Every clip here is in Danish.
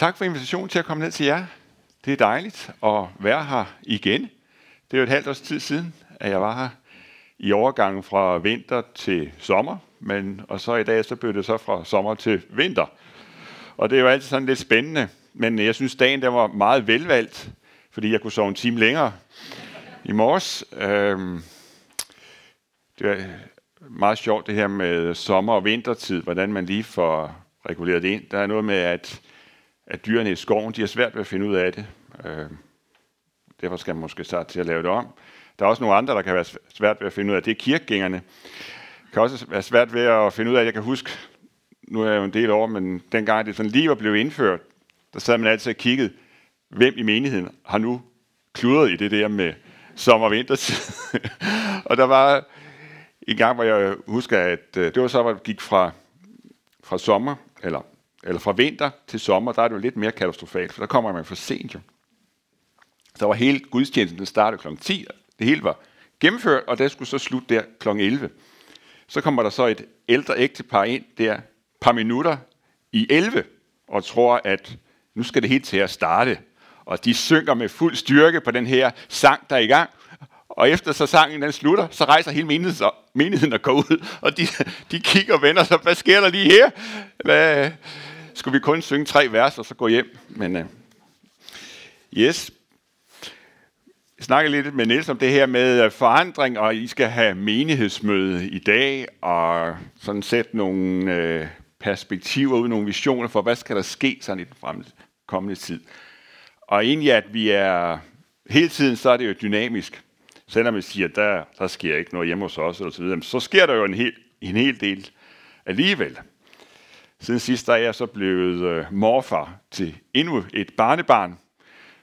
Tak for invitationen til at komme ned til jer. Det er dejligt at være her igen. Det er jo et halvt års tid siden, at jeg var her i overgangen fra vinter til sommer, men, og så i dag så blev det så fra sommer til vinter. Og det er jo altid sådan lidt spændende, men jeg synes dagen der var meget velvalgt, fordi jeg kunne sove en time længere i morges. Øhm, det er meget sjovt det her med sommer- og vintertid, hvordan man lige får reguleret det ind. Der er noget med, at, at dyrene i skoven, de har svært ved at finde ud af det. Øhm, derfor skal man måske starte til at lave det om. Der er også nogle andre, der kan være svært ved at finde ud af. Det er kirkegængerne. Det kan også være svært ved at finde ud af, jeg kan huske, nu er jeg jo en del over, men dengang det sådan lige var blevet indført, der sad man altid og kiggede, hvem i menigheden har nu kludret i det der med sommer- og vintertid. og der var en gang, hvor jeg husker, at øh, det var så, hvor det gik fra, fra sommer, eller, eller fra vinter til sommer, der er det jo lidt mere katastrofalt, for der kommer man for sent jo. Så var hele gudstjenesten, den startede kl. 10, det hele var gennemført, og det skulle så slutte der kl. 11. Så kommer der så et ældre ægtepar ind der par minutter i 11, og tror, at nu skal det helt til at starte. Og de synger med fuld styrke på den her sang, der er i gang. Og efter så sangen den slutter, så rejser hele menigheden, menigheden og går ud, og de, de kigger og vender sig, hvad sker der lige her? Hvad, skulle vi kun synge tre vers, og så gå hjem? Men uh, yes, jeg snakkede lidt med Niels om det her med øh, forandring, og I skal have menighedsmøde i dag, og sådan sætte nogle øh, perspektiver ud, nogle visioner for, hvad skal der ske sådan i den kommende tid. Og egentlig, at vi er hele tiden, så er det jo dynamisk. Selvom vi siger, der, der sker ikke noget hjemme hos os, eller så, videre, så sker der jo en hel, en hel del alligevel. Siden sidst er jeg så blevet øh, morfar til endnu et barnebarn,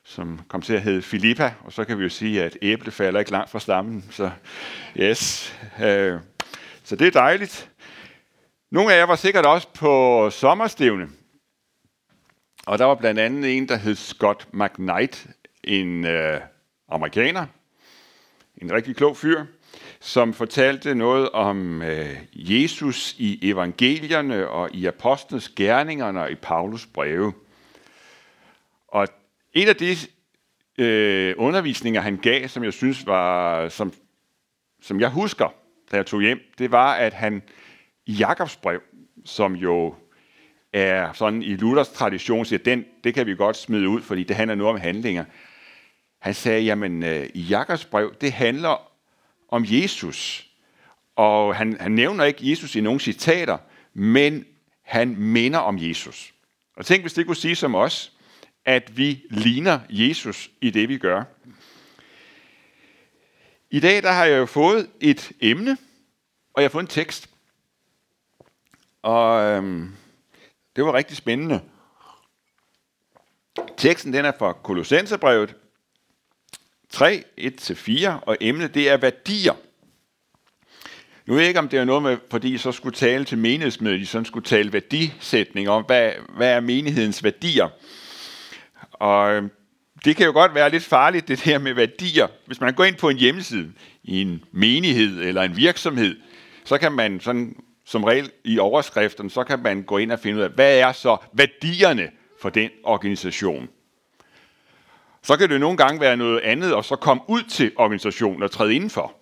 som kom til at hedde Filippa, og så kan vi jo sige, at æble falder ikke langt fra stammen. Så yes. Øh, så det er dejligt. Nogle af jer var sikkert også på sommerstævne. Og der var blandt andet en, der hed Scott McKnight, en øh, amerikaner, en rigtig klog fyr, som fortalte noget om øh, Jesus i evangelierne og i apostlenes gerninger og i Paulus breve. Og en af de øh, undervisninger, han gav, som jeg synes var, som, som jeg husker, da jeg tog hjem, det var, at han i Jakobs brev, som jo er sådan i Luthers tradition, siger, den, det kan vi godt smide ud, fordi det handler nu om handlinger. Han sagde, jamen øh, i Jakobs brev, det handler om Jesus. Og han, han nævner ikke Jesus i nogen citater, men han minder om Jesus. Og tænk, hvis det kunne sige som os, at vi ligner Jesus i det, vi gør. I dag der har jeg jo fået et emne, og jeg har fået en tekst. Og øhm, det var rigtig spændende. Teksten den er fra Kolossenserbrevet 3, 1-4, og emnet det er værdier. Nu ved jeg ikke, om det er noget med, fordi I så skulle tale til menighedsmødet, I sådan skulle tale værdisætning om, hvad, hvad er menighedens værdier. Og øhm, det kan jo godt være lidt farligt, det her med værdier. Hvis man går ind på en hjemmeside i en menighed eller en virksomhed, så kan man sådan, som regel i overskriften, så kan man gå ind og finde ud af, hvad er så værdierne for den organisation. Så kan det nogle gange være noget andet, og så komme ud til organisationen og træde indenfor.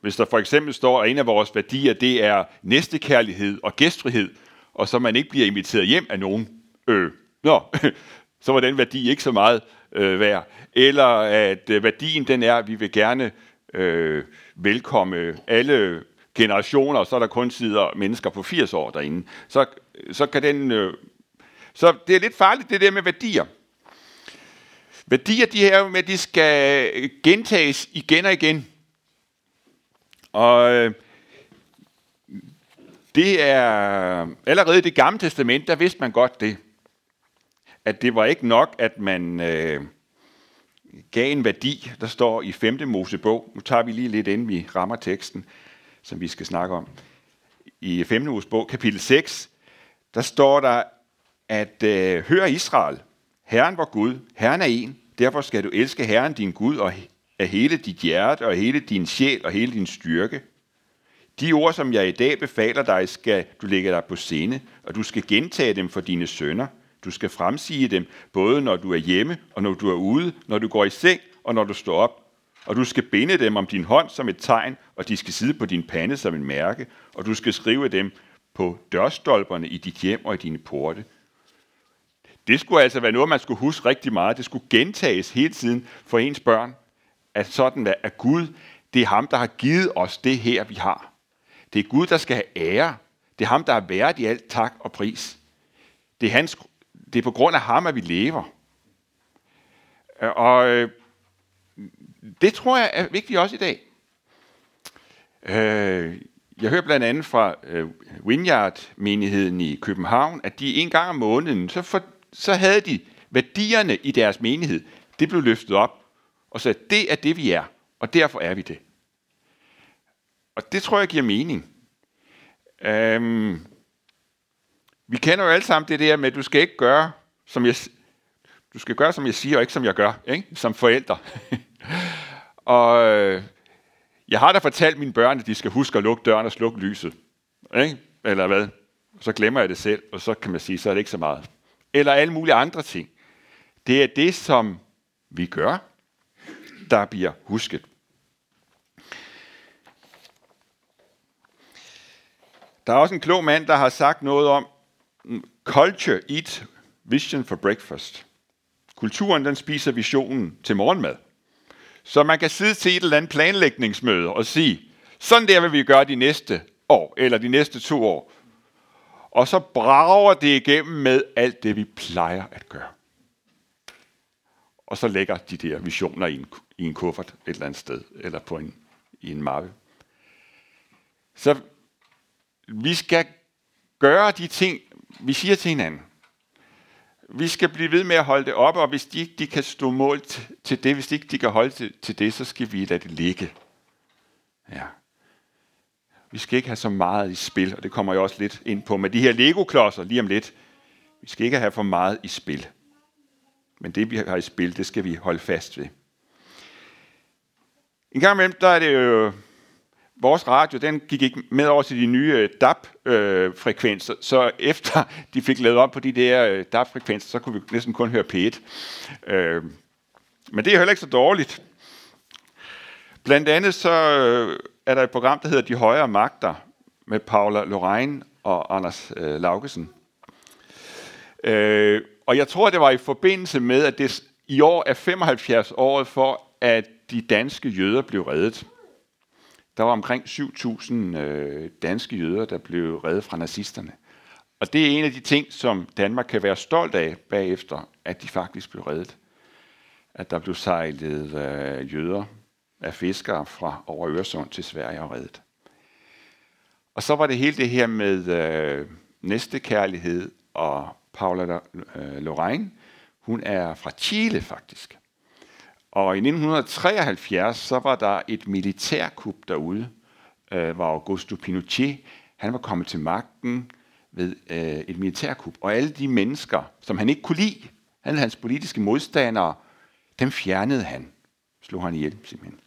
Hvis der for eksempel står, at en af vores værdier, det er næstekærlighed og gæstfrihed, og så man ikke bliver inviteret hjem af nogen. Øh, nå, så var den værdi ikke så meget øh, værd. Eller at øh, værdien den er, at vi vil gerne øh, velkomme alle generationer, og så er der kun sidder mennesker på 80 år derinde. Så, så kan den... Øh, så det er lidt farligt, det der med værdier. Værdier, de her med, de skal øh, gentages igen og igen. Og øh, det er allerede i det gamle testament, der vidste man godt det at det var ikke nok, at man øh, gav en værdi, der står i 5. Mosebog. Nu tager vi lige lidt, inden vi rammer teksten, som vi skal snakke om. I 5. Mosebog, kapitel 6, der står der, at øh, hør Israel, Herren var Gud, Herren er en, derfor skal du elske Herren din Gud og af hele dit hjerte og hele din sjæl og hele din styrke. De ord, som jeg i dag befaler dig, skal du lægge dig på sinde, og du skal gentage dem for dine sønner – Du skal fremsige dem, både når du er hjemme og når du er ude, når du går i seng og når du står op. Og du skal binde dem om din hånd som et tegn, og de skal sidde på din pande som en mærke, og du skal skrive dem på dørstolperne i dit hjem og i dine porte. Det skulle altså være noget, man skulle huske rigtig meget. Det skulle gentages hele tiden for ens børn, at sådan at Gud, det er ham, der har givet os det her, vi har. Det er Gud, der skal have ære. Det er ham, der er værd i alt tak og pris. Det er, hans, det er på grund af ham, at vi lever. Og øh, det tror jeg er vigtigt også i dag. Øh, jeg hører blandt andet fra øh, Winyard-menigheden i København, at de en gang om måneden, så, for, så havde de værdierne i deres menighed. Det blev løftet op og sagde, det er det, vi er, og derfor er vi det. Og det tror jeg giver mening. Øhm, vi kender jo alle sammen det der med, at du skal ikke gøre, som jeg, du skal gøre, som jeg siger, og ikke som jeg gør, ikke? som forældre. og øh, jeg har da fortalt mine børn, at de skal huske at lukke døren og slukke lyset. Ikke? Eller hvad? Så glemmer jeg det selv, og så kan man sige, så er det ikke så meget. Eller alle mulige andre ting. Det er det, som vi gør, der bliver husket. Der er også en klog mand, der har sagt noget om mm, culture eat vision for breakfast. Kulturen den spiser visionen til morgenmad. Så man kan sidde til et eller andet planlægningsmøde og sige, sådan der vil vi gøre de næste år, eller de næste to år. Og så brager det igennem med alt det, vi plejer at gøre. Og så lægger de der visioner i en, i en kuffert et eller andet sted, eller på en, i en mappe. Så vi skal gøre de ting, vi siger til hinanden. Vi skal blive ved med at holde det op, og hvis de ikke de kan stå mål til det, hvis de ikke de kan holde til, til det, så skal vi lade det ligge. Ja. Vi skal ikke have så meget i spil, og det kommer jeg også lidt ind på med de her Lego-klodser lige om lidt. Vi skal ikke have for meget i spil. Men det, vi har i spil, det skal vi holde fast ved. En gang imellem, der er det jo vores radio, den gik ikke med over til de nye øh, DAB-frekvenser, så efter de fik lavet op på de der øh, DAB-frekvenser, så kunne vi næsten kun høre P1. Øh, men det er heller ikke så dårligt. Blandt andet så er der et program, der hedder De Højere Magter, med Paula Lorraine og Anders øh, Laugesen. Øh, og jeg tror, det var i forbindelse med, at det i år er 75 år for, at de danske jøder blev reddet. Der var omkring 7.000 øh, danske jøder, der blev reddet fra nazisterne. Og det er en af de ting, som Danmark kan være stolt af bagefter, at de faktisk blev reddet. At der blev sejlet øh, jøder af fiskere fra over Øresund til Sverige og reddet. Og så var det hele det her med øh, næstekærlighed og Paula øh, Lorraine. Hun er fra Chile faktisk. Og i 1973, så var der et militærkup derude, øh, hvor Augusto Pinochet, han var kommet til magten ved øh, et militærkup. Og alle de mennesker, som han ikke kunne lide, han hans politiske modstandere, dem fjernede han. Slog han ihjel, simpelthen.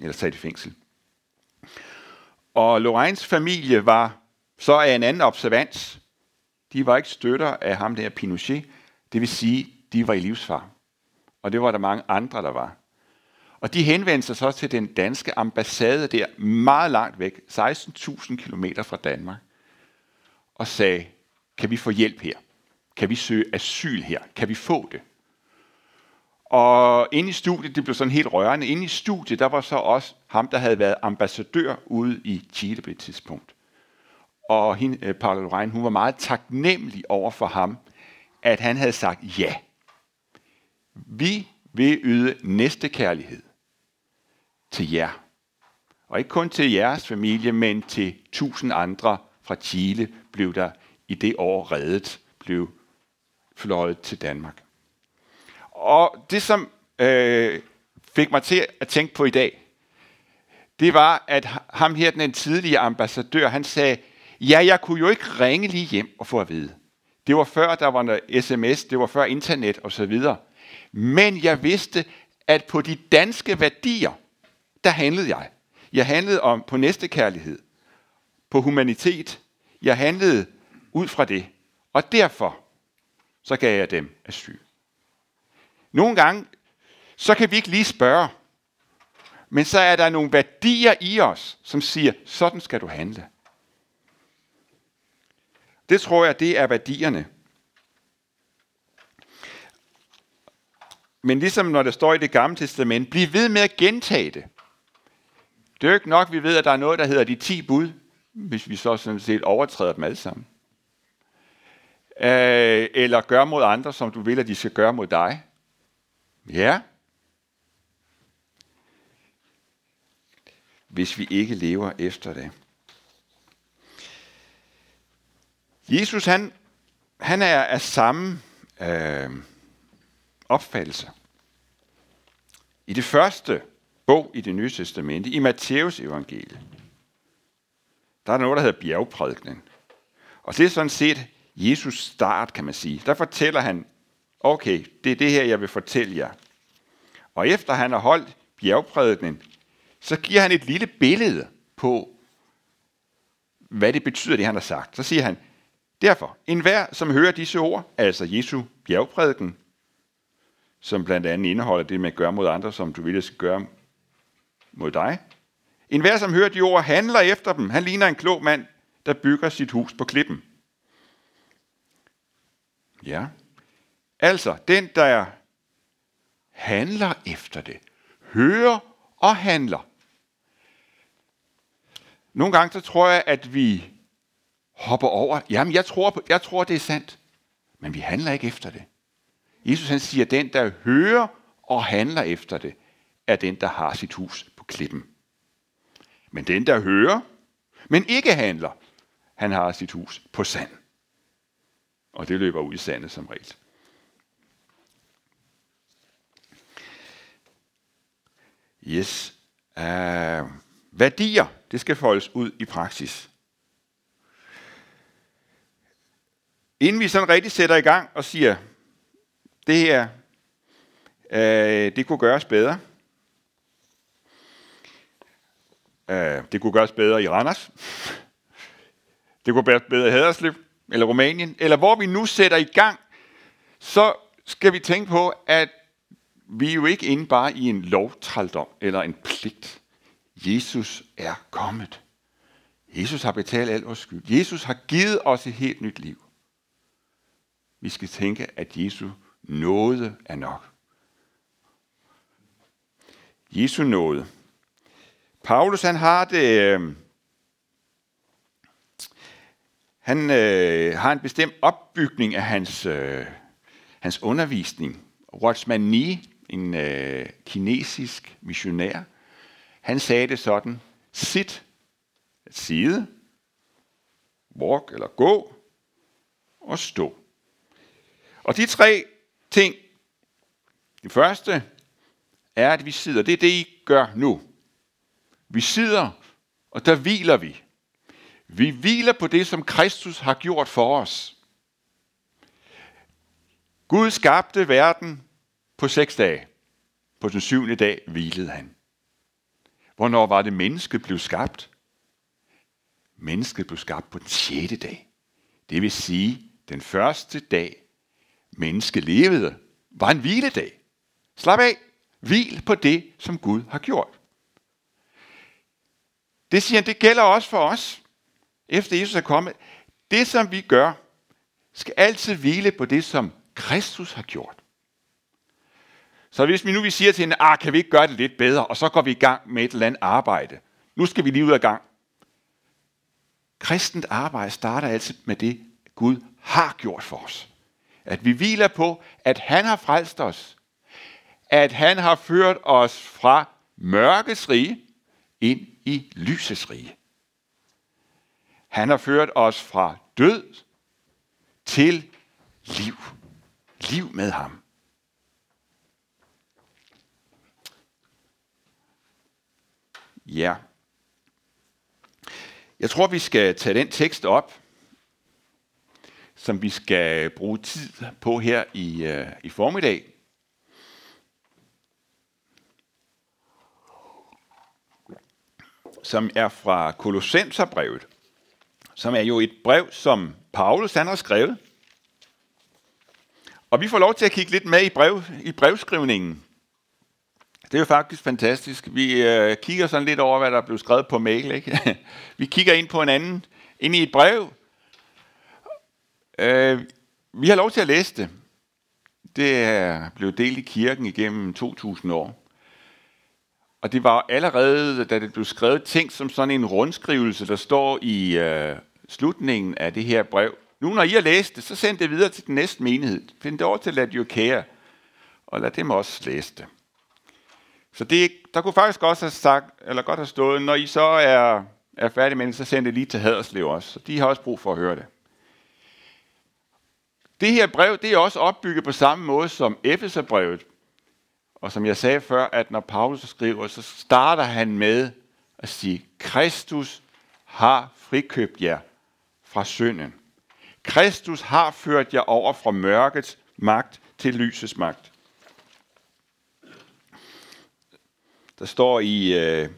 Eller sat i fængsel. Og Lorrains familie var så af en anden observans. De var ikke støtter af ham der Pinochet. Det vil sige, de var i livsfar. Og det var der mange andre, der var. Og de henvendte sig så til den danske ambassade der, meget langt væk, 16.000 km fra Danmark, og sagde, kan vi få hjælp her? Kan vi søge asyl her? Kan vi få det? Og inde i studiet, det blev sådan helt rørende, inde i studiet, der var så også ham, der havde været ambassadør ude i Chile på et tidspunkt. Og hende, øh, Paula Lorraine, hun var meget taknemmelig over for ham, at han havde sagt ja. Vi vil yde næste kærlighed til jer. Og ikke kun til jeres familie, men til tusind andre fra Chile blev der i det år reddet, blev fløjet til Danmark. Og det, som øh, fik mig til at tænke på i dag, det var, at ham her, den tidligere ambassadør, han sagde, ja, jeg kunne jo ikke ringe lige hjem og få at vide. Det var før, der var noget sms, det var før internet og så videre. Men jeg vidste, at på de danske værdier, der handlede jeg. Jeg handlede om på næste kærlighed, på humanitet. Jeg handlede ud fra det. Og derfor så gav jeg dem asyl. Nogle gange, så kan vi ikke lige spørge, men så er der nogle værdier i os, som siger, sådan skal du handle. Det tror jeg, det er værdierne. Men ligesom når det står i det gamle testament, bliv ved med at gentage det. Det er jo ikke nok, vi ved, at der er noget, der hedder de 10 bud, hvis vi så sådan set overtræder dem alle sammen. Øh, eller gør mod andre, som du vil, at de skal gøre mod dig. Ja. Hvis vi ikke lever efter det. Jesus, han, han er af samme øh, opfattelse. I det første bog i det nye testamente, i Matteus evangeliet, der er noget, der hedder bjergprædikningen. Og det er sådan set Jesus start, kan man sige. Der fortæller han, okay, det er det her, jeg vil fortælle jer. Og efter han har holdt bjergprædikningen, så giver han et lille billede på, hvad det betyder, det han har sagt. Så siger han, derfor, enhver, som hører disse ord, altså Jesu bjergprædiken, som blandt andet indeholder det med at gøre mod andre, som du ville skal gøre mod dig. En hver, som hører de ord, handler efter dem. Han ligner en klog mand, der bygger sit hus på klippen. Ja. Altså, den, der handler efter det, hører og handler. Nogle gange så tror jeg, at vi hopper over. Jamen, jeg tror, på, jeg tror, det er sandt. Men vi handler ikke efter det. Jesus han siger, at den, der hører og handler efter det, er den, der har sit hus på klippen. Men den, der hører, men ikke handler, han har sit hus på sand. Og det løber ud i sandet som regel. Yes. Uh, værdier, det skal foldes ud i praksis. Inden vi sådan rigtig sætter i gang og siger, det her, øh, det kunne gøres bedre. Øh, det kunne gøres bedre i Randers. Det kunne gøres bedre i Haderslev, eller Rumænien, eller hvor vi nu sætter i gang, så skal vi tænke på, at vi er jo ikke inde bare i en lovtrældom eller en pligt. Jesus er kommet. Jesus har betalt al vores skyld. Jesus har givet os et helt nyt liv. Vi skal tænke, at Jesus Nåde er nok. Jesu nåde. Paulus han har det, øh, han øh, har en bestemt opbygning af hans, øh, hans undervisning. Watchman Nee, en øh, kinesisk missionær, han sagde det sådan, sit, at side, walk eller gå, og stå. Og de tre ting. Det første er, at vi sidder. Det er det, I gør nu. Vi sidder, og der hviler vi. Vi hviler på det, som Kristus har gjort for os. Gud skabte verden på seks dage. På den syvende dag hvilede han. Hvornår var det, mennesket blev skabt? Mennesket blev skabt på den sjette dag. Det vil sige, den første dag menneske levede, var en hviledag. Slap af. Hvil på det, som Gud har gjort. Det siger han, det gælder også for os, efter Jesus er kommet. Det, som vi gør, skal altid hvile på det, som Kristus har gjort. Så hvis vi nu vi siger til hende, ah, kan vi ikke gøre det lidt bedre, og så går vi i gang med et eller andet arbejde. Nu skal vi lige ud af gang. Kristent arbejde starter altid med det, Gud har gjort for os. At vi hviler på, at han har frelst os. At han har ført os fra mørkets rige ind i lysets rige. Han har ført os fra død til liv. Liv med ham. Ja. Jeg tror, vi skal tage den tekst op, som vi skal bruge tid på her i, uh, i formiddag. Som er fra Kolossenserbrevet, som er jo et brev, som Paulus han har skrevet. Og vi får lov til at kigge lidt med i, brev, i brevskrivningen. Det er jo faktisk fantastisk. Vi øh, kigger sådan lidt over, hvad der er blevet skrevet på mail. Ikke? vi kigger ind på en anden, ind i et brev. Øh, vi har lov til at læse det. Det er blevet delt i kirken igennem 2000 år. Og det var allerede, da det blev skrevet, tænkt som sådan en rundskrivelse, der står i øh, slutningen af det her brev. Nu når I har læst det, så send det videre til den næste menighed. Find det over til Laodicea, og lad dem også læse det. Så det, der kunne faktisk også have sagt, eller godt have stået, når I så er, er færdige med det, så send det lige til Haderslev også. Så de har også brug for at høre det. Det her brev, det er også opbygget på samme måde som Epheserbrevet. Og som jeg sagde før, at når Paulus skriver, så starter han med at sige, Kristus har frikøbt jer fra synden. Kristus har ført jer over fra mørkets magt til lysets magt. Der står i, øh,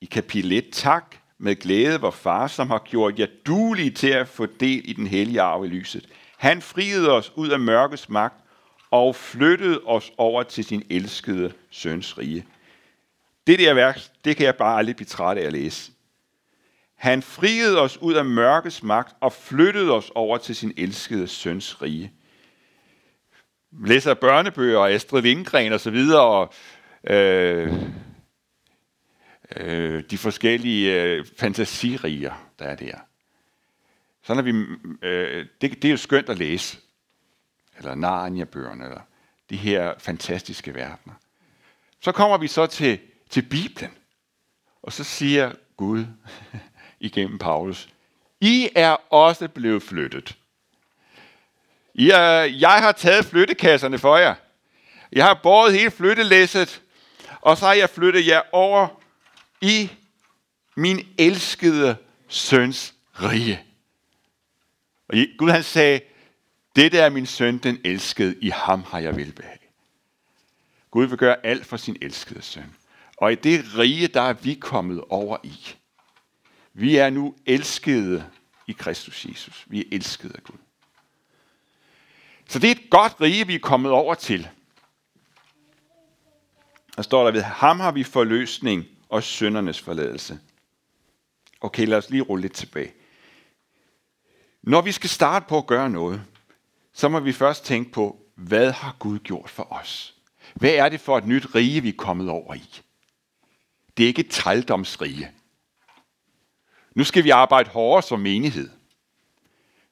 i kapitel 1, tak med glæde, hvor far, som har gjort jer duelige til at få del i den hellige arv i lyset. Han friede os ud af mørkets magt og flyttede os over til sin elskede søns rige. Det der værk, det kan jeg bare aldrig blive træt af at læse. Han friede os ud af mørkets magt og flyttede os over til sin elskede søns rige. Læser børnebøger og Astrid Lindgren og så videre, og øh, øh, de forskellige øh, fantasiriger, der er der. Sådan er vi, øh, det, det er jo skønt at læse. Eller Narnia-bøgerne, eller de her fantastiske verdener. Så kommer vi så til, til Bibelen. Og så siger Gud igennem Paulus, I er også blevet flyttet. I er, jeg har taget flyttekasserne for jer. Jeg har båret hele flyttelæsset, og så har jeg flyttet jer over i min elskede søns rige. Og Gud han sagde, det der er min søn, den elskede, i ham har jeg velbehag. Gud vil gøre alt for sin elskede søn. Og i det rige, der er vi kommet over i. Vi er nu elskede i Kristus Jesus. Vi er elskede af Gud. Så det er et godt rige, vi er kommet over til. Der står der ved, ham har vi forløsning og søndernes forladelse. Okay, lad os lige rulle lidt tilbage. Når vi skal starte på at gøre noget, så må vi først tænke på, hvad har Gud gjort for os? Hvad er det for et nyt rige, vi er kommet over i? Det er ikke et trældomsrige. Nu skal vi arbejde hårdere som menighed.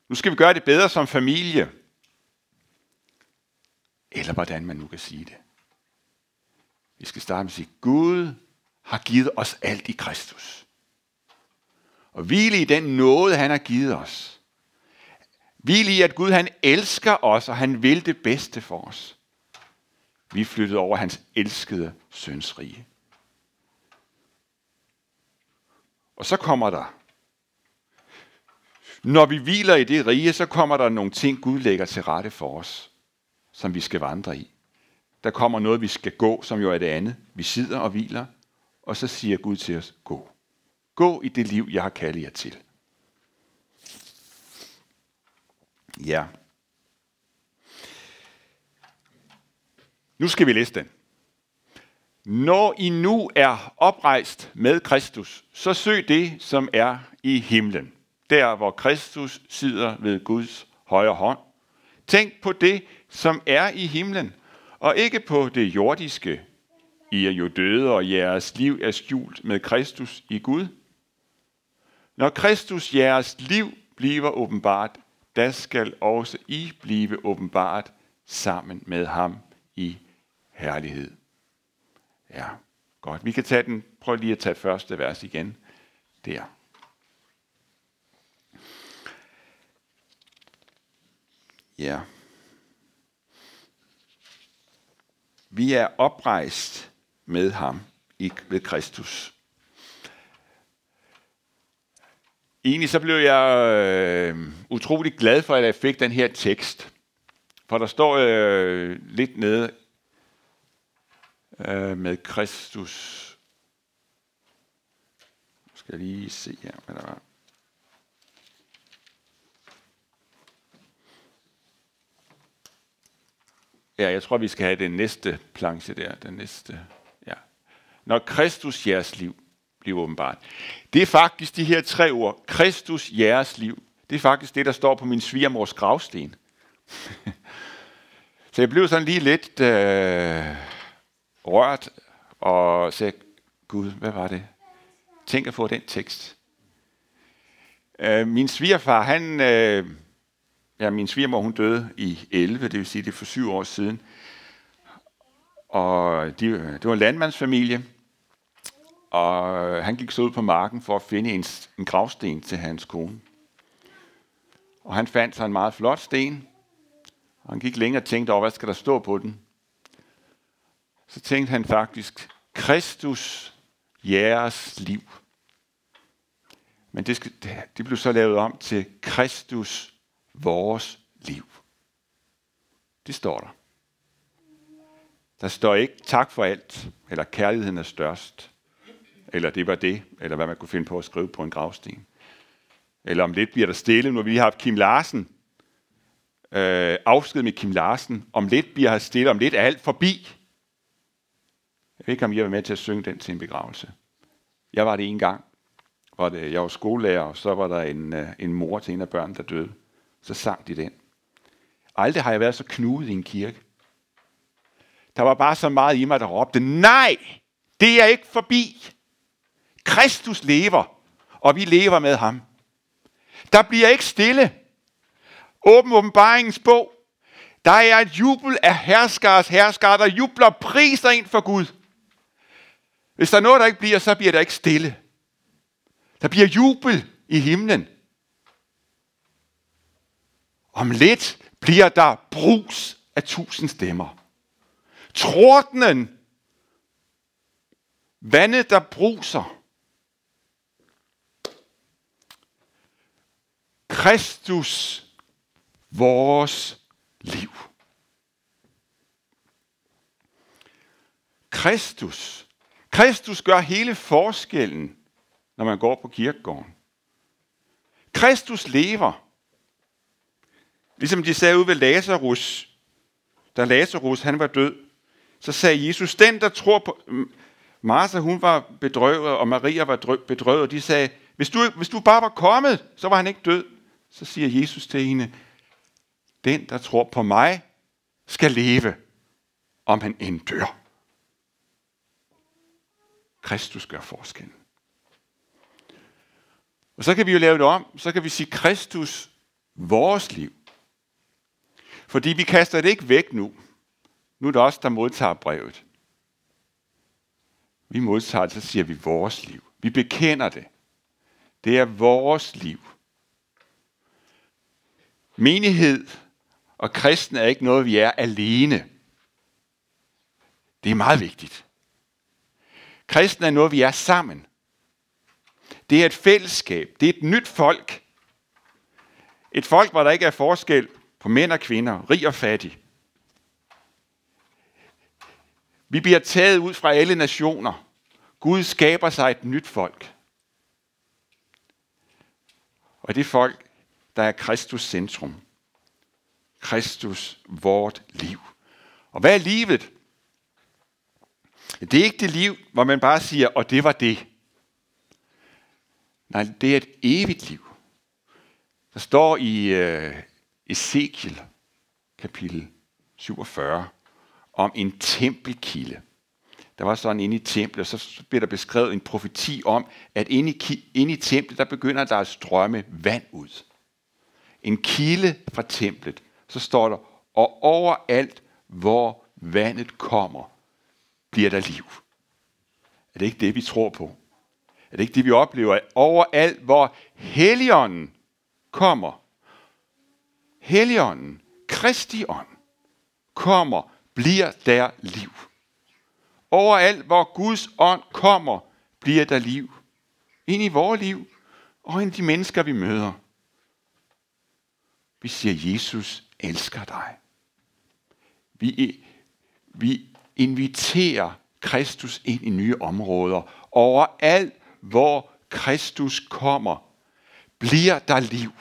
Nu skal vi gøre det bedre som familie. Eller hvordan man nu kan sige det. Vi skal starte med at sige, Gud har givet os alt i Kristus. Og hvile i den nåde, han har givet os. Hvile i, at Gud han elsker os, og han vil det bedste for os. Vi er flyttet over hans elskede søns rige. Og så kommer der, når vi hviler i det rige, så kommer der nogle ting, Gud lægger til rette for os, som vi skal vandre i. Der kommer noget, vi skal gå, som jo er det andet. Vi sidder og hviler, og så siger Gud til os, gå. Gå i det liv, jeg har kaldet jer til. Ja. Nu skal vi læse den. Når I nu er oprejst med Kristus, så søg det, som er i himlen. Der, hvor Kristus sidder ved Guds højre hånd. Tænk på det, som er i himlen, og ikke på det jordiske. I er jo døde, og jeres liv er skjult med Kristus i Gud. Når Kristus jeres liv bliver åbenbart, da skal også I blive åbenbart sammen med ham i herlighed. Ja, godt. Vi kan tage den. Prøv lige at tage første vers igen. Der. Ja. Vi er oprejst med ham i, ved Kristus. Egentlig så blev jeg øh, utrolig glad for, at jeg fik den her tekst. For der står øh, lidt nede øh, med Kristus. Nu skal jeg lige se her, hvad der var. Ja, jeg tror, vi skal have den næste planche der. Den næste. Ja. Når Kristus jeres liv bliver åbenbart. Det er faktisk de her tre ord. Kristus jeres liv. Det er faktisk det, der står på min svigermors gravsten. Så jeg blev sådan lige lidt øh, rørt og sagde, Gud, hvad var det? Tænk at få den tekst. Øh, min svigerfar, han, øh, ja, min svigermor, hun døde i 11, det vil sige, det er for syv år siden. Og de, det var en landmandsfamilie, og han gik så ud på marken for at finde en, en gravsten til hans kone. Og han fandt sig en meget flot sten, og han gik længere og tænkte over, hvad skal der stå på den? Så tænkte han faktisk, Kristus, jeres liv. Men det, skal, det blev så lavet om til Kristus, vores liv. Det står der. Der står ikke tak for alt, eller kærligheden er størst, eller det var det, eller hvad man kunne finde på at skrive på en gravsten. Eller om lidt bliver der stille, når vi har haft Kim Larsen, øh, afsked med Kim Larsen. Om lidt bliver her stille, om lidt er alt forbi. Jeg ved ikke, om I har været med til at synge den til en begravelse. Jeg var det en gang, hvor det, jeg var skolelærer, og så var der en, øh, en mor til en af børnene, der døde. Så sang de den. Aldrig har jeg været så knudet i en kirke. Der var bare så meget i mig, der råbte, nej, det er ikke forbi. Kristus lever, og vi lever med ham. Der bliver ikke stille. Åben åbenbaringens bog. Der er et jubel af herskars herskar, der jubler priser ind for Gud. Hvis der er noget, der ikke bliver, så bliver der ikke stille. Der bliver jubel i himlen. Om lidt bliver der brus af tusind stemmer. Tordnen, vandet der bruser. Kristus, vores liv. Kristus. Kristus gør hele forskellen, når man går på kirkegården. Kristus lever. Ligesom de sagde ude ved Lazarus, da Lazarus han var død, så sagde Jesus, den der tror på... Martha hun var bedrøvet, og Maria var bedrøvet, og de sagde, hvis du, hvis du bare var kommet, så var han ikke død. Så siger Jesus til hende, den der tror på mig, skal leve, om han end dør. Kristus gør forskellen. Og så kan vi jo lave det om, så kan vi sige Kristus, vores liv. Fordi vi kaster det ikke væk nu. Nu er det os, der modtager brevet. Vi modtager det, så siger vi vores liv. Vi bekender det. Det er vores liv. Menighed og kristen er ikke noget, vi er alene. Det er meget vigtigt. Kristen er noget, vi er sammen. Det er et fællesskab. Det er et nyt folk. Et folk, hvor der ikke er forskel på mænd og kvinder, rig og fattig. Vi bliver taget ud fra alle nationer. Gud skaber sig et nyt folk. Og det folk, der er Kristus centrum. Kristus, vort liv. Og hvad er livet? Det er ikke det liv, hvor man bare siger, og det var det. Nej, det er et evigt liv. Der står i uh, Ezekiel kapitel 47 om en tempelkilde. Der var sådan inde i templet, og så bliver der beskrevet en profeti om, at inde i, inde i templet, der begynder der at strømme vand ud. En kilde fra templet. Så står der, og overalt, hvor vandet kommer, bliver der liv. Er det ikke det, vi tror på? Er det ikke det, vi oplever? Overalt, hvor Helligånden kommer, Helligånden, Kristi ånd, kommer, bliver der liv. Overalt, hvor Guds ånd kommer, bliver der liv. Ind i vores liv, og ind i de mennesker, vi møder. Vi siger, Jesus elsker dig. Vi, vi inviterer Kristus ind i nye områder. Overalt, hvor Kristus kommer, bliver der liv.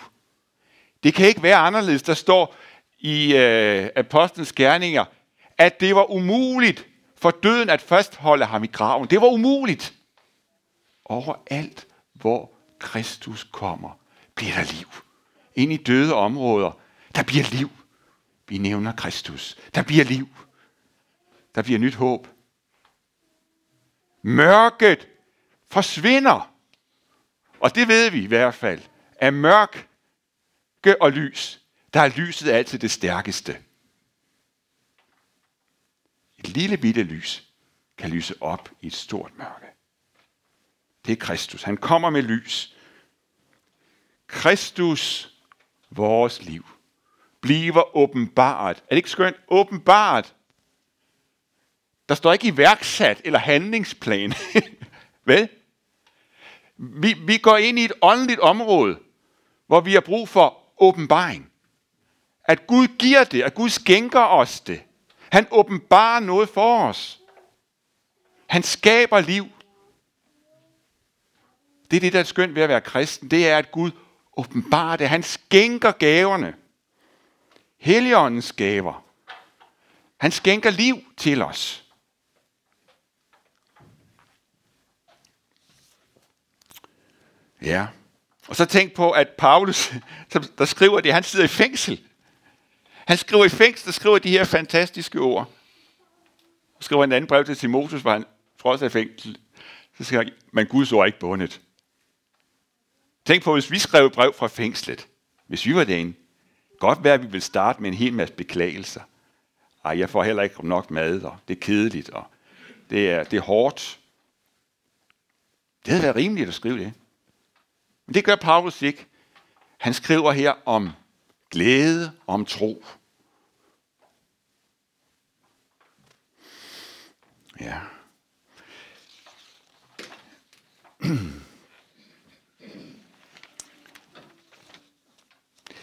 Det kan ikke være anderledes. Der står i øh, Apostlenes Gerninger, at det var umuligt for døden at fastholde ham i graven. Det var umuligt. Overalt, hvor Kristus kommer, bliver der liv. Ind i døde områder, der bliver liv. Vi nævner Kristus. Der bliver liv. Der bliver nyt håb. Mørket forsvinder. Og det ved vi i hvert fald. at mørk mørke og lys, der er lyset altid det stærkeste. Et lille bitte lys kan lyse op i et stort mørke. Det er Kristus. Han kommer med lys. Kristus, vores liv, bliver åbenbart. Er det ikke skønt? Åbenbart. Der står ikke iværksat eller handlingsplan. Vel? Vi, vi går ind i et åndeligt område, hvor vi har brug for åbenbaring. At Gud giver det, at Gud skænker os det. Han åbenbarer noget for os. Han skaber liv. Det er det, der er skønt ved at være kristen. Det er, at Gud åbenbarer det. Han skænker gaverne. Helligåndens gaver. Han skænker liv til os. Ja. Og så tænk på, at Paulus, der skriver det, han sidder i fængsel. Han skriver i fængsel, der skriver de her fantastiske ord. Og skriver en anden brev til Timotheus, hvor han trods af fængsel, så skal han, men Guds ord er ikke bundet. Tænk på, hvis vi skrev brev fra fængslet, hvis vi var derinde, godt være, at vi vil starte med en hel masse beklagelser. Ej, jeg får heller ikke nok mad, og det er kedeligt, og det er, det er hårdt. Det havde været rimeligt at skrive det. Men det gør Paulus ikke. Han skriver her om glæde, om tro. Ja.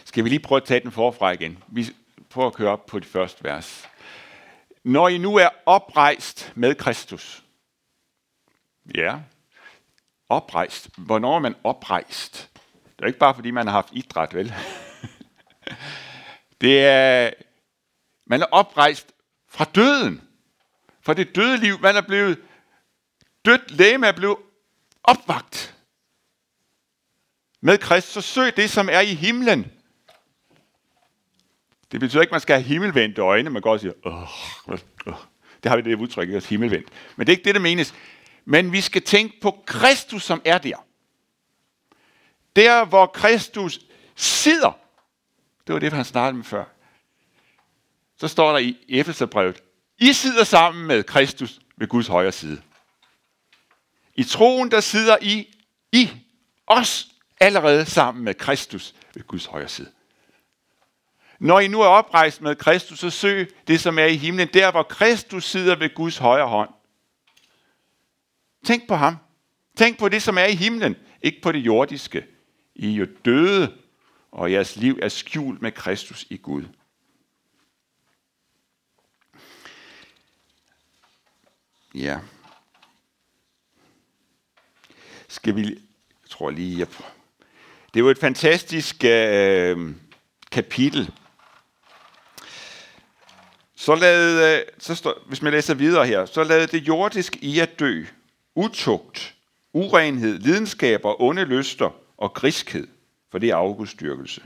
Skal vi lige prøve at tage den forfra igen? Vi prøver at køre op på det første vers. Når I nu er oprejst med Kristus. Ja, oprejst. Hvornår er man oprejst? Det er ikke bare, fordi man har haft idræt, vel? det er, man er oprejst fra døden. Fra det døde liv, man er blevet dødt læge, er blevet opvagt. Med Kristus, så søg det, som er i himlen. Det betyder ikke, at man skal have himmelvendte øjne. Man går og siger, Åh, øh. det har vi det udtryk, himmelvendt. Men det er ikke det, der menes. Men vi skal tænke på Kristus, som er der. Der, hvor Kristus sidder. Det var det, han startede med før. Så står der i Efeserbrevet, I sidder sammen med Kristus ved Guds højre side. I troen, der sidder I, I, os allerede sammen med Kristus ved Guds højre side. Når I nu er oprejst med Kristus, så søg det, som er i himlen, der hvor Kristus sidder ved Guds højre hånd. Tænk på ham. Tænk på det, som er i himlen, ikke på det jordiske. I er jo døde, og jeres liv er skjult med Kristus i Gud. Ja. Skal vi... Jeg tror lige... Jeg... Det er jo et fantastisk øh, kapitel. Så lad, øh, så står, hvis man læser videre her, så lad det jordisk i at dø, utugt, urenhed, lidenskaber, onde lyster og griskhed, for det er afgudstyrkelse.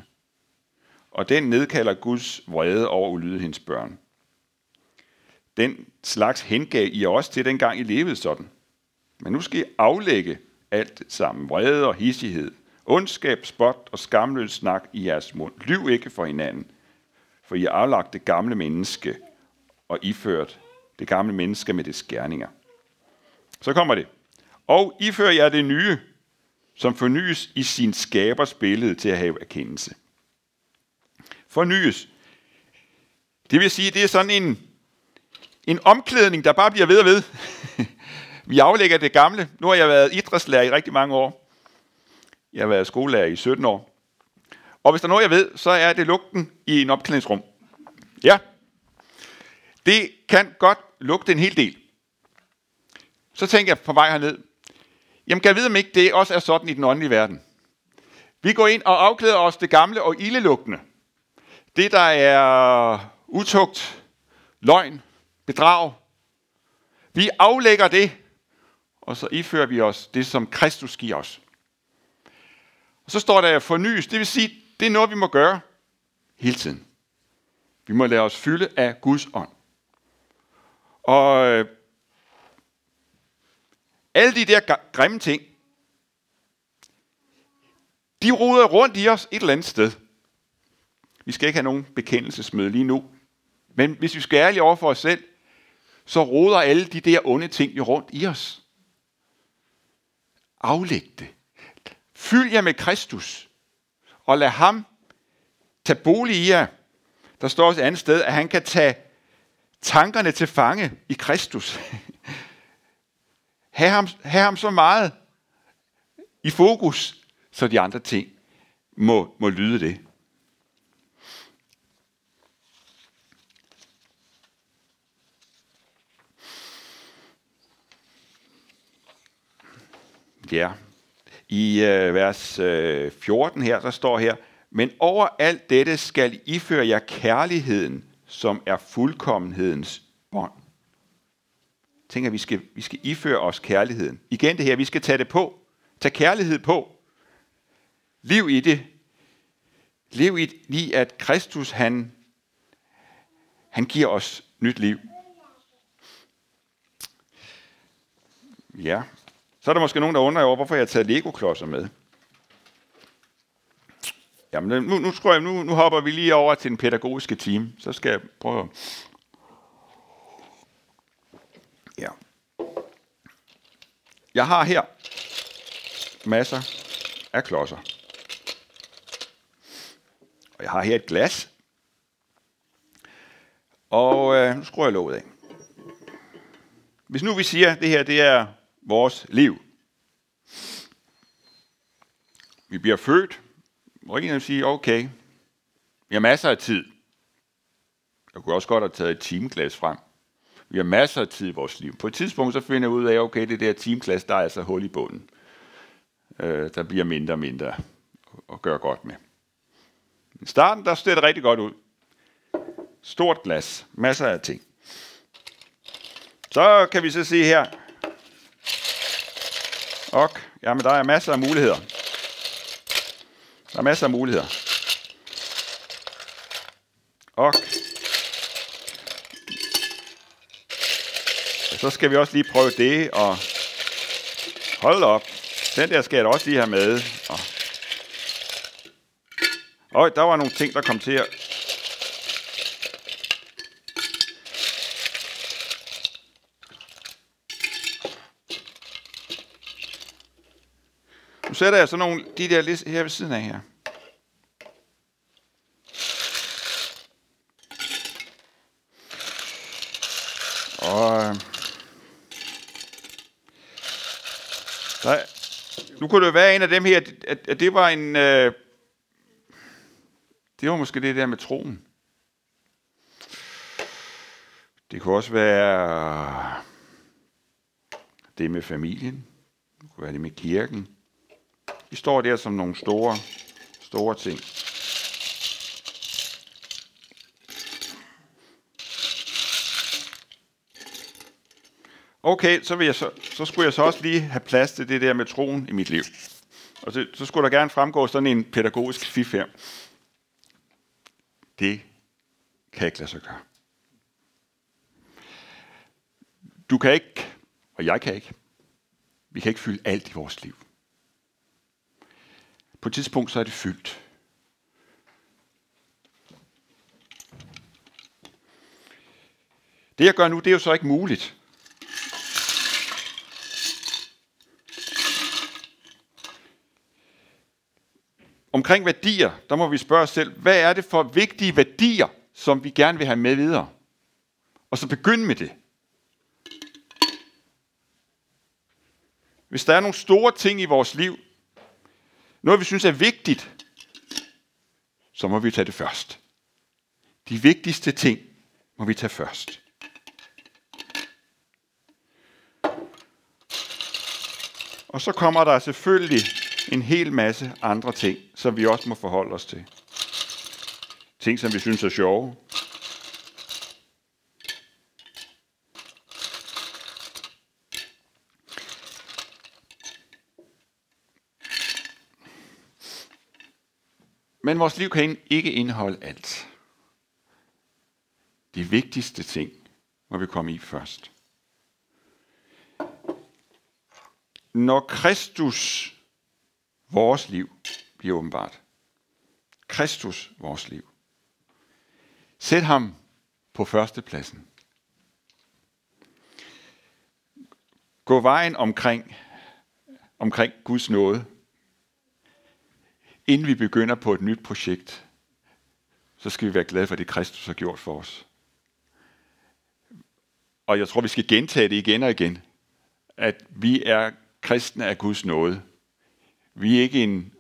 Og den nedkalder Guds vrede over ulydighedens børn. Den slags hengav I også til dengang I levede sådan. Men nu skal I aflægge alt sammen. Vrede og hissighed, ondskab, spot og skamløs snak i jeres mund. Lyv ikke for hinanden, for I har aflagt det gamle menneske og iført det gamle menneske med dets gerninger. Så kommer det. Og ifører jeg det nye, som fornyes i sin skabers billede til at have erkendelse. Fornyes. Det vil sige, det er sådan en, en omklædning, der bare bliver ved og ved. Vi aflægger det gamle. Nu har jeg været idrætslærer i rigtig mange år. Jeg har været skolelærer i 17 år. Og hvis der er noget, jeg ved, så er det lugten i en opklædningsrum. Ja. Det kan godt lugte en hel del. Så tænker jeg på vej herned, jamen kan jeg vide, om ikke det også er sådan i den åndelige verden? Vi går ind og afklæder os det gamle og ildelugtende. Det, der er utugt, løgn, bedrag. Vi aflægger det, og så ifører vi os det, som Kristus giver os. Og så står der fornyes, det vil sige, det er noget, vi må gøre hele tiden. Vi må lade os fylde af Guds ånd. Og øh, alle de der grimme ting, de roder rundt i os et eller andet sted. Vi skal ikke have nogen bekendelsesmøde lige nu. Men hvis vi skal ærlige over for os selv, så roder alle de der onde ting jo rundt i os. Aflæg det. Fyld jer med Kristus, og lad ham tage bolig i jer. Der står også et andet sted, at han kan tage tankerne til fange i Kristus. have, ham, have ham så meget i fokus, så de andre ting må, må lyde det. Ja, i øh, vers øh, 14 her, der står her, men over alt dette skal I iføre jer kærligheden, som er fuldkommenhedens tænker, Tænker, vi skal, vi skal iføre os kærligheden. Igen det her, vi skal tage det på. Tag kærlighed på. Liv i det. Lev i, i at Kristus, han, han giver os nyt liv. Ja. Så er der måske nogen, der undrer over, hvorfor jeg har taget Lego-klodser med. Jamen, nu, nu, tror jeg, nu, nu hopper vi lige over til den pædagogiske team. Så skal jeg prøve at Jeg har her masser af klodser. Og jeg har her et glas. Og øh, nu skruer jeg låget af. Hvis nu vi siger, at det her det er vores liv. Vi bliver født, Og ikke sige, okay, vi har masser af tid. Jeg kunne også godt have taget et timeglas frem. Vi har masser af tid i vores liv. På et tidspunkt så finder jeg ud af, okay, det der teamklasse, der er altså hul i bunden. Øh, der bliver mindre og mindre at gøre godt med. I starten, der ser det rigtig godt ud. Stort glas, masser af ting. Så kan vi så se her. Og, jamen der er masser af muligheder. Der er masser af muligheder. Og så skal vi også lige prøve det, og hold op. Den der skal jeg også lige have med. Og, og der var nogle ting, der kom til at... Nu sætter jeg så nogle, de der her ved siden af her. Nu kunne det være en af dem her, at, at det var en... Øh, det var måske det der med troen. Det kunne også være det med familien. Det kunne være det med kirken. De står der som nogle store, store ting. Okay, så, vil jeg så, så skulle jeg så også lige have plads til det der med troen i mit liv. Og så, så skulle der gerne fremgå sådan en pædagogisk fif her. Det kan ikke lade sig gøre. Du kan ikke, og jeg kan ikke, vi kan ikke fylde alt i vores liv. På et tidspunkt så er det fyldt. Det jeg gør nu, det er jo så ikke muligt. Omkring værdier, der må vi spørge os selv, hvad er det for vigtige værdier, som vi gerne vil have med videre? Og så begynde med det. Hvis der er nogle store ting i vores liv, noget vi synes er vigtigt, så må vi tage det først. De vigtigste ting må vi tage først. Og så kommer der selvfølgelig en hel masse andre ting, som vi også må forholde os til. Ting, som vi synes er sjove. Men vores liv kan ikke indeholde alt. De vigtigste ting må vi komme i først. Når Kristus vores liv, bliver åbenbart. Kristus, vores liv. Sæt ham på førstepladsen. Gå vejen omkring, omkring Guds nåde, inden vi begynder på et nyt projekt, så skal vi være glade for det, Kristus har gjort for os. Og jeg tror, vi skal gentage det igen og igen, at vi er kristne af Guds nåde. Vi er ikke en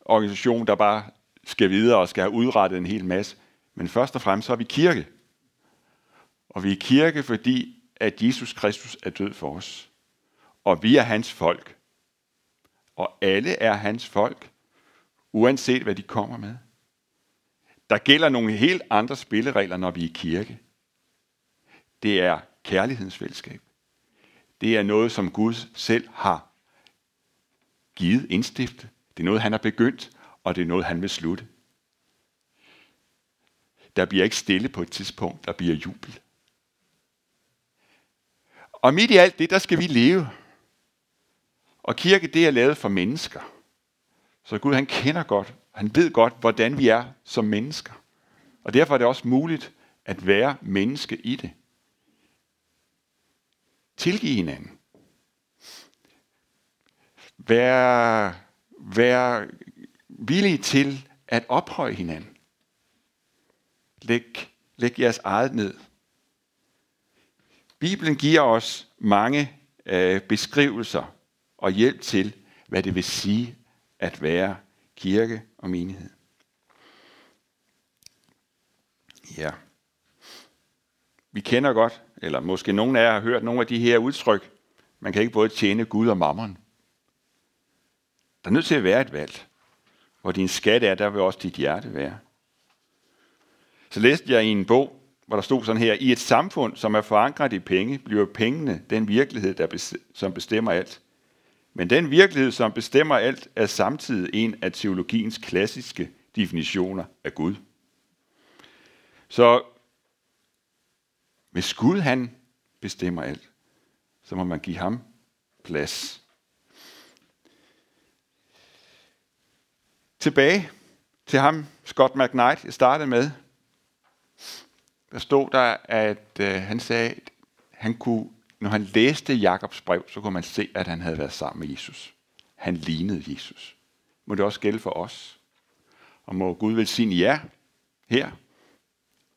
organisation, der bare skal videre og skal have udrettet en hel masse. Men først og fremmest så er vi kirke. Og vi er kirke, fordi at Jesus Kristus er død for os. Og vi er hans folk. Og alle er hans folk, uanset hvad de kommer med. Der gælder nogle helt andre spilleregler, når vi er kirke. Det er kærlighedens fællesskab. Det er noget, som Gud selv har givet, indstifte. Det er noget, han har begyndt, og det er noget, han vil slutte. Der bliver ikke stille på et tidspunkt, der bliver jubel. Og midt i alt det, der skal vi leve. Og kirke, det er lavet for mennesker. Så Gud, han kender godt, han ved godt, hvordan vi er som mennesker. Og derfor er det også muligt at være menneske i det. Tilgive hinanden. Vær, vær villig til at ophøje hinanden. Læg, læg jeres eget ned. Bibelen giver os mange øh, beskrivelser og hjælp til, hvad det vil sige at være kirke og menighed. Ja. Vi kender godt, eller måske nogen af jer har hørt nogle af de her udtryk. Man kan ikke både tjene Gud og mammon. Der er nødt til at være et valg. Hvor din skat er, der vil også dit hjerte være. Så læste jeg i en bog, hvor der stod sådan her, i et samfund, som er forankret i penge, bliver pengene den virkelighed, der som bestemmer alt. Men den virkelighed, som bestemmer alt, er samtidig en af teologiens klassiske definitioner af Gud. Så hvis Gud han bestemmer alt, så må man give ham plads. Tilbage til ham, Scott McKnight, jeg startede med. Der stod der, at øh, han sagde, at han kunne, når han læste Jakobs brev, så kunne man se, at han havde været sammen med Jesus. Han lignede Jesus. Må det også gælde for os? Og må Gud velsigne jer her,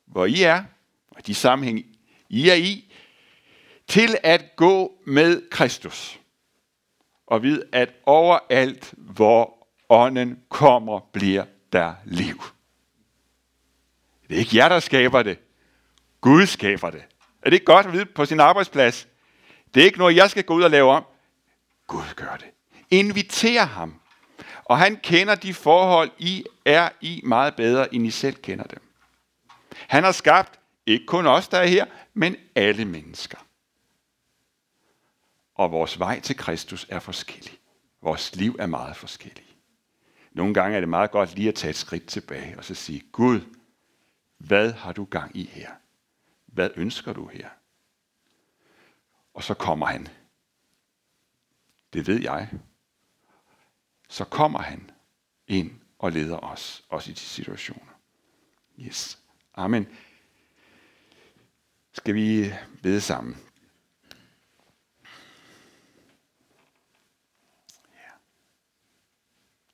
hvor I er, og de sammenhæng, I er i, til at gå med Kristus. Og vid, at overalt, hvor ånden kommer, bliver der liv. Det er ikke jer, der skaber det. Gud skaber det. Er det ikke godt at vide på sin arbejdsplads? Det er ikke noget, jeg skal gå ud og lave om. Gud gør det. Inviter ham. Og han kender de forhold, I er i meget bedre, end I selv kender dem. Han har skabt ikke kun os, der er her, men alle mennesker. Og vores vej til Kristus er forskellig. Vores liv er meget forskellig. Nogle gange er det meget godt lige at tage et skridt tilbage og så sige, Gud, hvad har du gang i her? Hvad ønsker du her? Og så kommer han. Det ved jeg. Så kommer han ind og leder os, også i de situationer. Yes. Amen. Skal vi bede sammen?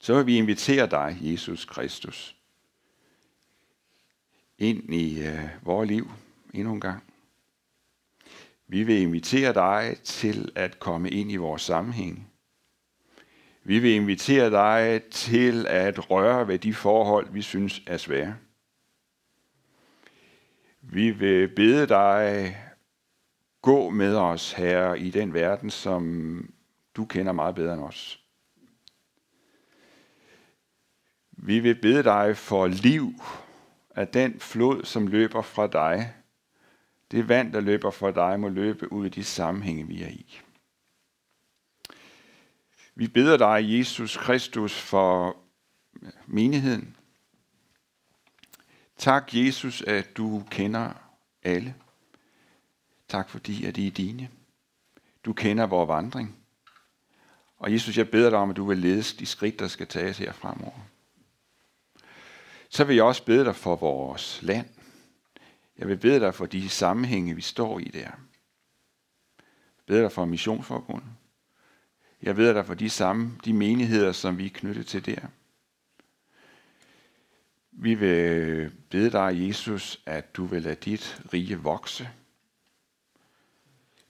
Så vil vi invitere dig, Jesus Kristus, ind i øh, vores liv endnu en gang. Vi vil invitere dig til at komme ind i vores sammenhæng. Vi vil invitere dig til at røre ved de forhold, vi synes er svære. Vi vil bede dig gå med os her i den verden, som du kender meget bedre end os. Vi vil bede dig for liv af den flod, som løber fra dig, det vand, der løber fra dig, må løbe ud i de sammenhænge, vi er i. Vi beder dig, Jesus Kristus, for menigheden. Tak, Jesus, at du kender alle. Tak, fordi at I er dine. Du kender vores vandring. Og Jesus, jeg beder dig om, at du vil lede de skridt, der skal tages her fremover. Så vil jeg også bede dig for vores land. Jeg vil bede dig for de sammenhænge, vi står i der. Jeg beder dig for missionsforbundet. Jeg beder dig for de samme, de menigheder, som vi er knyttet til der. Vi vil bede dig, Jesus, at du vil lade dit rige vokse.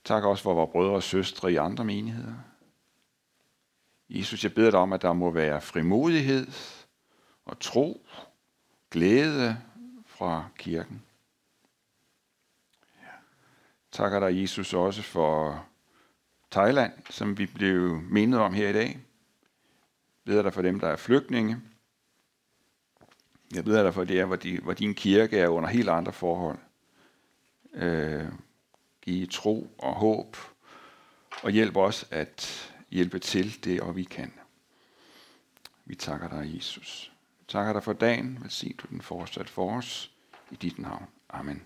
Tak også for vores brødre og søstre i andre menigheder. Jesus, jeg beder dig om, at der må være frimodighed og tro, glæde fra kirken. Takker dig, Jesus, også for Thailand, som vi blev mindet om her i dag. Jeg beder dig for dem, der er flygtninge. Jeg beder dig for det, hvor, de, hvor din kirke er under helt andre forhold. Øh, give tro og håb, og hjælp os at hjælpe til det, og vi kan. Vi takker dig, Jesus. Takker dig for dagen. Velsign du den fortsat for os. I dit navn. Amen.